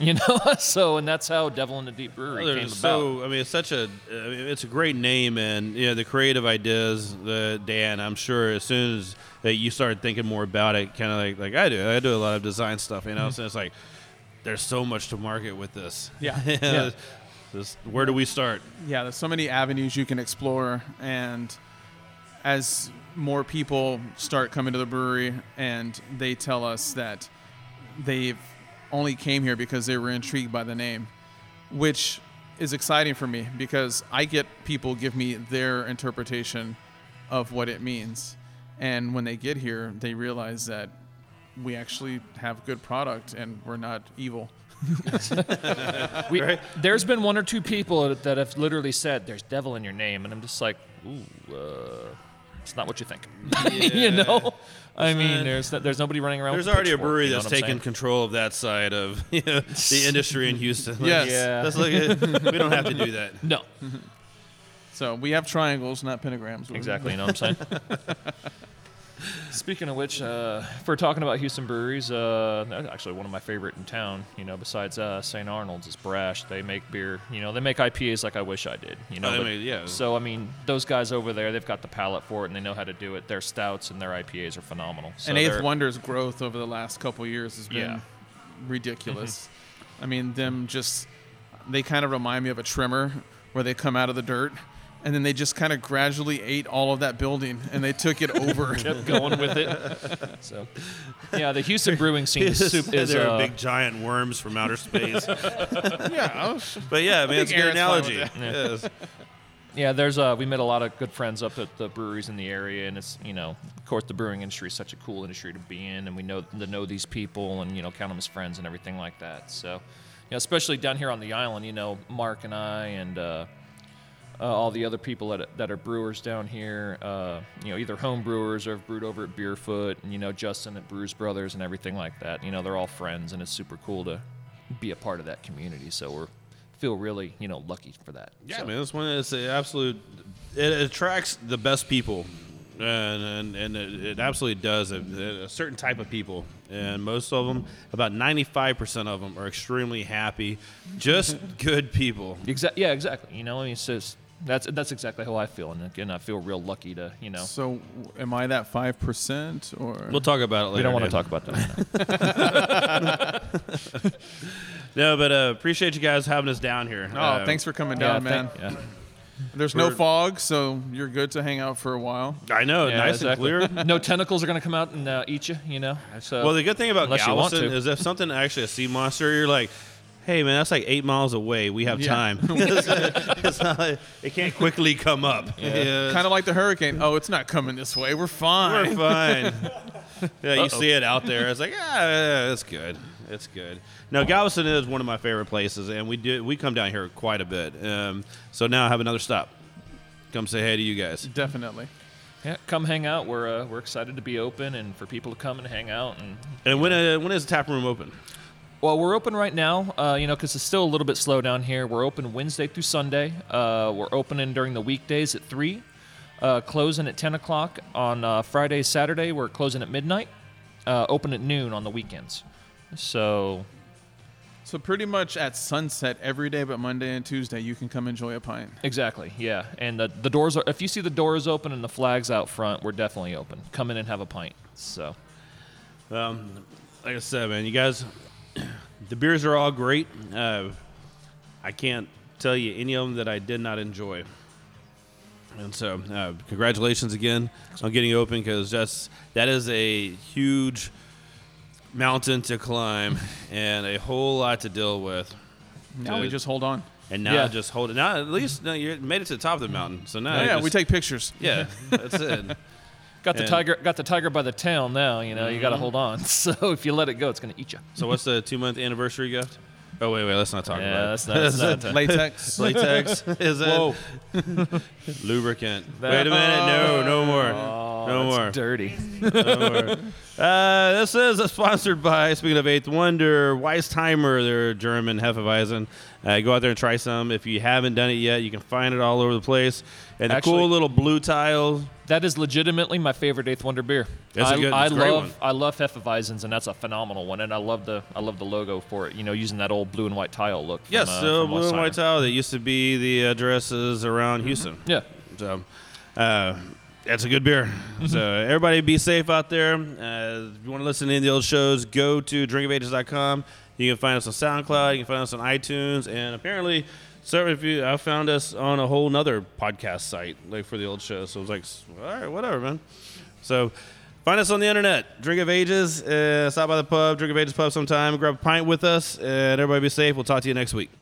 You know, so and that's how Devil in the Deep Brewery They're came about. so I mean, it's such a I mean, it's a great name, and you know the creative ideas. The Dan, I'm sure as soon as that you started thinking more about it, kind of like like I do. I do a lot of design stuff, you know. Mm-hmm. So it's like there's so much to market with this. Yeah. yeah. Just, where do we start? yeah, there's so many avenues you can explore, and as more people start coming to the brewery and they tell us that they've only came here because they were intrigued by the name, which is exciting for me because I get people give me their interpretation of what it means, and when they get here, they realize that we actually have good product and we're not evil. We, There's been one or two people that have literally said, "There's devil in your name," and I'm just like, "Ooh, uh, it's not what you think." you know, I mean, there's there's nobody running around. There's with already a pitchfork, brewery you know that's what I'm taken saying? control of that side of you know, the industry in Houston. Yes. Yeah. Let's look we don't have to do that. No, So we have triangles, not pentagrams. exactly. You know what I'm saying? Speaking of which, uh, if we're talking about Houston breweries, uh, actually one of my favorite in town. You know, besides uh, St. Arnold's is Brash. They make beer. You know, they make IPAs like I wish I did. You know, Oh, but- make- yeah. So I mean, those guys over there, they've got the palate for it and they know how to do it. Their stouts and their IPAs are phenomenal. So and Eighth Wonder's growth over the last couple years has been Yeah. ridiculous. I mean, them just they kind of remind me of a trimmer where they come out of the dirt and then they just kind of gradually ate all of that building and they took it over. kept going with it. So, yeah, the Houston brewing scene is, sup- is They're uh, big giant worms from outer space. yeah, was- But yeah, I mean, it's a good Aaron's analogy. that. Yes. Yeah, there's uh, we met a lot of good friends up at the breweries in the area, and it's you know, of course, the brewing industry is such a cool industry to be in, and we know to know these people and you know count them as friends and everything like that. So, you know, especially down here on the island, you know, Mark and I and uh, uh, all the other people that that are brewers down here, uh, you know, either home brewers or have brewed over at Beerfoot, and you know, Justin at Brews Brothers and everything like that. You know, they're all friends, and it's super cool to be a part of that community. So we're feel really you know lucky for that. Yeah, So- man, this one is an absolute. It attracts the best people, and and, and it, it absolutely does. A, a certain type of people, and most of them, about ninety five percent of them, are extremely happy, just good people. Exa- yeah, exactly. You know, I mean, it's just that's that's exactly how I feel, and again, I feel real lucky to you know. so am I that five percent or We'll talk about it later. We don't want to talk about that. Right. No, but uh, appreciate you guys having us down here. Oh, Uh, thanks for coming yeah, down, man. thank- yeah. There's no We're- fog, so you're good to hang out for a while. I know, Yeah, nice exactly. and clear. no tentacles are gonna come out and uh, eat you. You know. So Well, the good thing about Unless you want Galveston is if something actually a sea monster, you're like, hey man, that's like eight miles away. We have Yeah. time. it's, it's not like- it can't quickly come up. Yeah. Kind of like the hurricane. Oh, it's not coming this way. We're fine. We're fine. yeah, you see it out there. It's like, yeah, yeah, it's good. It's good. Now, Galveston is one of my favorite places, and we do we come down here quite a bit. Um, so now I have another stop. Come say hey to you guys. Definitely. yeah, come hang out. We're uh, we're excited to be open and for people to come and hang out. And And when uh, when is the tap room open? Well, we're open right now. Uh, you know, because it's still a little bit slow down here. We're open Wednesday through Sunday. Uh, we're opening during the weekdays at three. Uh, closing at 10 o'clock on uh, Friday, Saturday. We're closing at midnight. Uh, open at noon on the weekends. So So pretty much at sunset every day, but Monday and Tuesday, you can come enjoy a pint. Exactly. Yeah, and the, the doors are. If you see the doors open and the flags out front, we're definitely open. Come in and have a pint. So Um, like I said, man, you guys the beers are all great. Uh, I can't tell you any of them that I did not enjoy. And so, uh, congratulations again on getting open because that's that is a huge mountain to climb and a whole lot to deal with. Now to- we just hold on. and now Yeah. just hold it. Now at least no, you made it to the top of the mountain. So now Oh, yeah, just- we take pictures. yeah, that's it. Got the And- tiger. Got the tiger by the tail. Now you know you Mm-hmm. got to hold on. So if you let it go, it's gonna eat you. So what's the two month anniversary gift? Oh wait, wait, let's not talk Yeah, about that's it. not. That's not Latex. Latex is it? Whoa. Lubricant. That- Wait a minute. No, no more. Oh, no that's more. dirty. No more. Uh, this is sponsored by, speaking of Eighth Wonder, Weistheimer. They're German Hefeweizen. Uh, go out there and try some. If you haven't done it yet, you can find it all over the place. And the cool little blue tile. That is legitimately my favorite Eighth Wonder beer. It's a I, good- I a love one. I love Hefeweizens, and that's a phenomenal one. And I love the I love the logo for it. You know, using that old blue and white tile look. From, Yes, uh, still blue and white tile. That used to be the addresses around Houston. Yeah. So, uh, that's a good beer. so, everybody be safe out there. Uh, if you want to listen to any of the old shows, go to drinkofages.com. You can find us on SoundCloud. You can find us on iTunes. And apparently, so if you, I found us on a whole nother podcast site, like for the old show. So, it was like, all right, whatever, man. So, find us on the internet. Drink of Ages. Uh, stop by the pub, Drink of Ages pub sometime. Grab a pint with us. And everybody be safe. We'll talk to you next week.